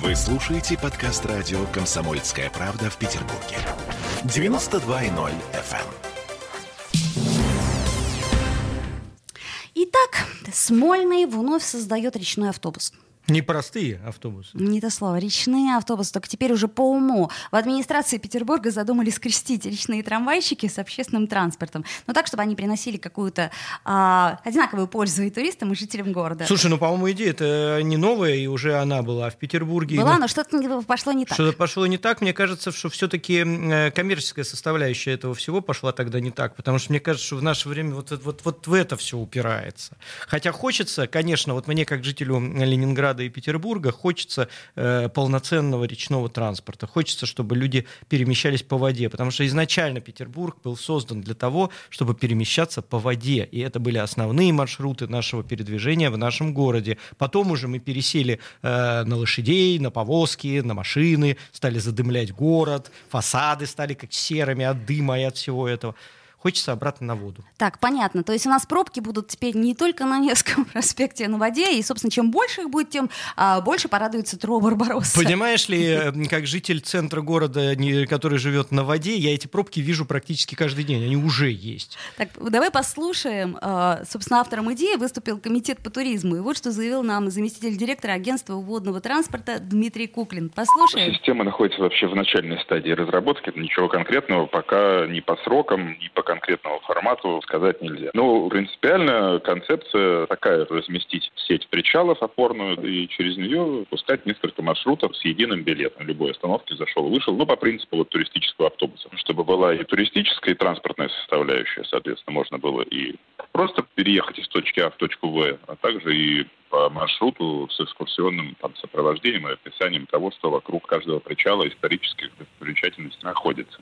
Вы слушаете подкаст радио «Комсомольская правда» в Петербурге. 92.0 FM. Итак, Смольный вновь создает речной автобус. Непростые автобусы. Не то слово. Речные автобусы, только теперь уже по уму. В администрации Петербурга задумали скрестить речные трамвайщики с общественным транспортом. Но так, чтобы они приносили какую-то а, одинаковую пользу и туристам, и жителям города. Слушай, ну, по-моему, идея это не новая, и уже она была в Петербурге. Была, но что-то пошло не так. Что-то пошло не так. Мне кажется, что все-таки э, коммерческая составляющая этого всего пошла тогда не так. Потому что мне кажется, что в наше время вот, вот, вот в это все упирается. Хотя хочется, конечно, вот мне как жителю Ленинграда Ленинграда и Петербурга хочется э, полноценного речного транспорта. Хочется, чтобы люди перемещались по воде, потому что изначально Петербург был создан для того, чтобы перемещаться по воде, и это были основные маршруты нашего передвижения в нашем городе. Потом уже мы пересели э, на лошадей, на повозки, на машины, стали задымлять город, фасады стали как серыми от дыма и от всего этого хочется обратно на воду. Так, понятно. То есть у нас пробки будут теперь не только на Невском проспекте, а на воде, и, собственно, чем больше их будет, тем а, больше порадуется Тро Барбаросса. Понимаешь ли, как житель центра города, который живет на воде, я эти пробки вижу практически каждый день, они уже есть. Так, давай послушаем. А, собственно, автором идеи выступил комитет по туризму, и вот что заявил нам заместитель директора агентства водного транспорта Дмитрий Куклин. Послушаем. Система находится вообще в начальной стадии разработки, ничего конкретного пока ни по срокам, ни по конкретному формату сказать нельзя. Ну, принципиально концепция такая, разместить сеть причалов опорную и через нее пускать несколько маршрутов с единым билетом. Любой остановки зашел, вышел, ну, по принципу вот туристического автобуса. Чтобы была и туристическая, и транспортная составляющая, соответственно, можно было и просто переехать из точки А в точку В, а также и по маршруту с экскурсионным там, сопровождением и описанием того, что вокруг каждого причала исторических достопримечательностей находится.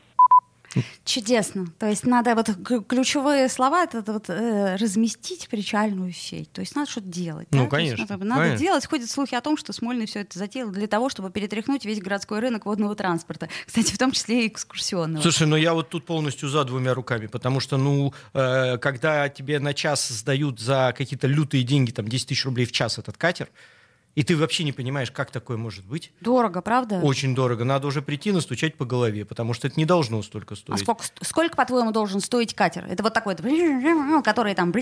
Чудесно. То есть надо вот ключевые слова это вот э, разместить причальную сеть. То есть надо что-то делать. Ну, да? конечно. надо, надо конечно. делать. Ходят слухи о том, что Смольный все это затеял для того, чтобы перетряхнуть весь городской рынок водного транспорта. Кстати, в том числе и экскурсионного. Слушай, ну я вот тут полностью за двумя руками, потому что, ну, э, когда тебе на час сдают за какие-то лютые деньги, там, 10 тысяч рублей в час этот катер, и ты вообще не понимаешь, как такое может быть. Дорого, правда? Очень дорого. Надо уже прийти, настучать по голове, потому что это не должно столько стоить. А сколько, сколько по-твоему, должен стоить катер? Это вот такой, который там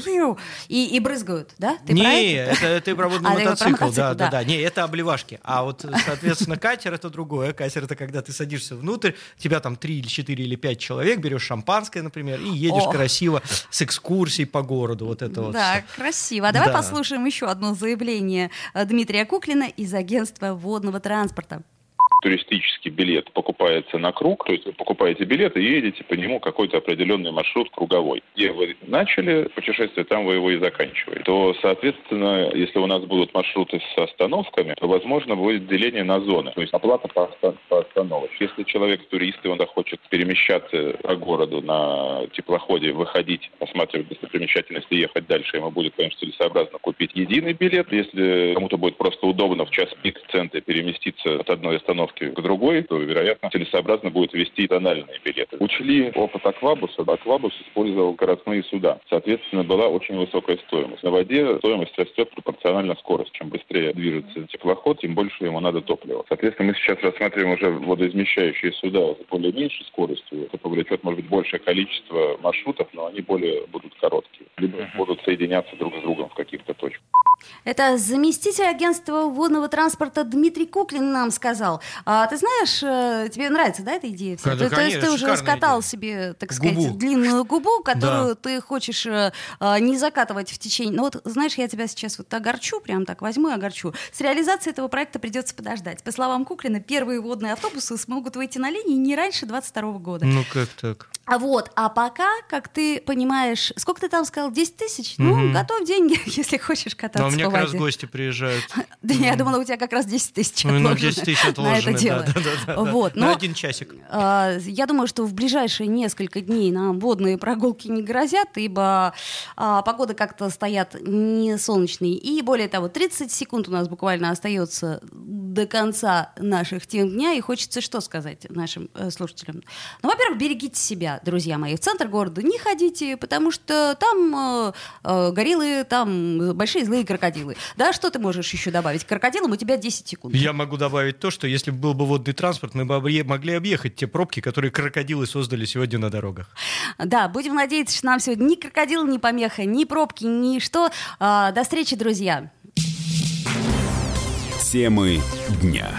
и, и брызгают, да? Ты не, это? это ты про водный а, мотоцикл, мотоцикл, да, да, да. Не, это обливашки. А вот, соответственно, катер это другое. Катер это когда ты садишься внутрь, тебя там три или четыре или пять человек, берешь шампанское, например, и едешь О. красиво с экскурсией по городу. Вот это вот. Да, красиво. А давай да. послушаем еще одно заявление э, Дмитрия Дмитрия Куклина из агентства водного транспорта туристический билет покупается на круг, то есть вы покупаете билет и едете по нему какой-то определенный маршрут круговой. Где вы начали путешествие, там вы его и заканчиваете. То, соответственно, если у нас будут маршруты с остановками, то, возможно, будет деление на зоны, то есть оплата по, по остановочке. Если человек турист, и он захочет перемещаться по городу на теплоходе, выходить, осматривать достопримечательности ехать дальше, ему будет, конечно, целесообразно купить единый билет. Если кому-то будет просто удобно в час пик в центре переместиться от одной остановки остановки к другой, то, вероятно, целесообразно будет ввести тональные билеты. Учли опыт Аквабуса. Аквабус использовал городные суда. Соответственно, была очень высокая стоимость. На воде стоимость растет пропорционально скорости. Чем быстрее движется теплоход, тем больше ему надо топлива. Соответственно, мы сейчас рассматриваем уже водоизмещающие суда с более меньшей скоростью. Это повлечет, может быть, большее количество маршрутов, но они более будут короткие. Либо будут соединяться друг с другом в каких-то точках. Это заместитель агентства водного транспорта Дмитрий Куклин нам сказал. А ты знаешь, э, тебе нравится, да, эта идея? Да, то, то есть ты уже раскатал идея. себе, так сказать, губу. длинную губу, которую да. ты хочешь а, не закатывать в течение... Ну вот, знаешь, я тебя сейчас вот огорчу, прям так возьму и огорчу. С реализацией этого проекта придется подождать. По словам Куклина, первые водные автобусы смогут выйти на линии не раньше 22 года. Ну как так? А вот, а пока, как ты понимаешь, сколько ты там сказал, 10 тысяч? Mm-hmm. Ну, готовь деньги, если хочешь кататься Но у меня как раз гости приезжают. Да, я думала, у тебя как раз 10 тысяч Ну, 10 тысяч дело. Да, да, вот, но, один часик. Э, я думаю, что в ближайшие несколько дней нам водные прогулки не грозят, ибо э, погода как-то стоят не солнечные. И более того, 30 секунд у нас буквально остается до конца наших тем дня, и хочется что сказать нашим э, слушателям? Ну, во-первых, берегите себя, друзья мои. В центр города не ходите, потому что там э, э, гориллы, там большие злые крокодилы. Да, что ты можешь еще добавить? Крокодилам у тебя 10 секунд. Я могу добавить то, что если был бы водный транспорт, мы бы могли объехать те пробки, которые крокодилы создали сегодня на дорогах. Да, будем надеяться, что нам сегодня ни крокодил, ни помеха, ни пробки, ни что. А, до встречи, друзья. Темы дня.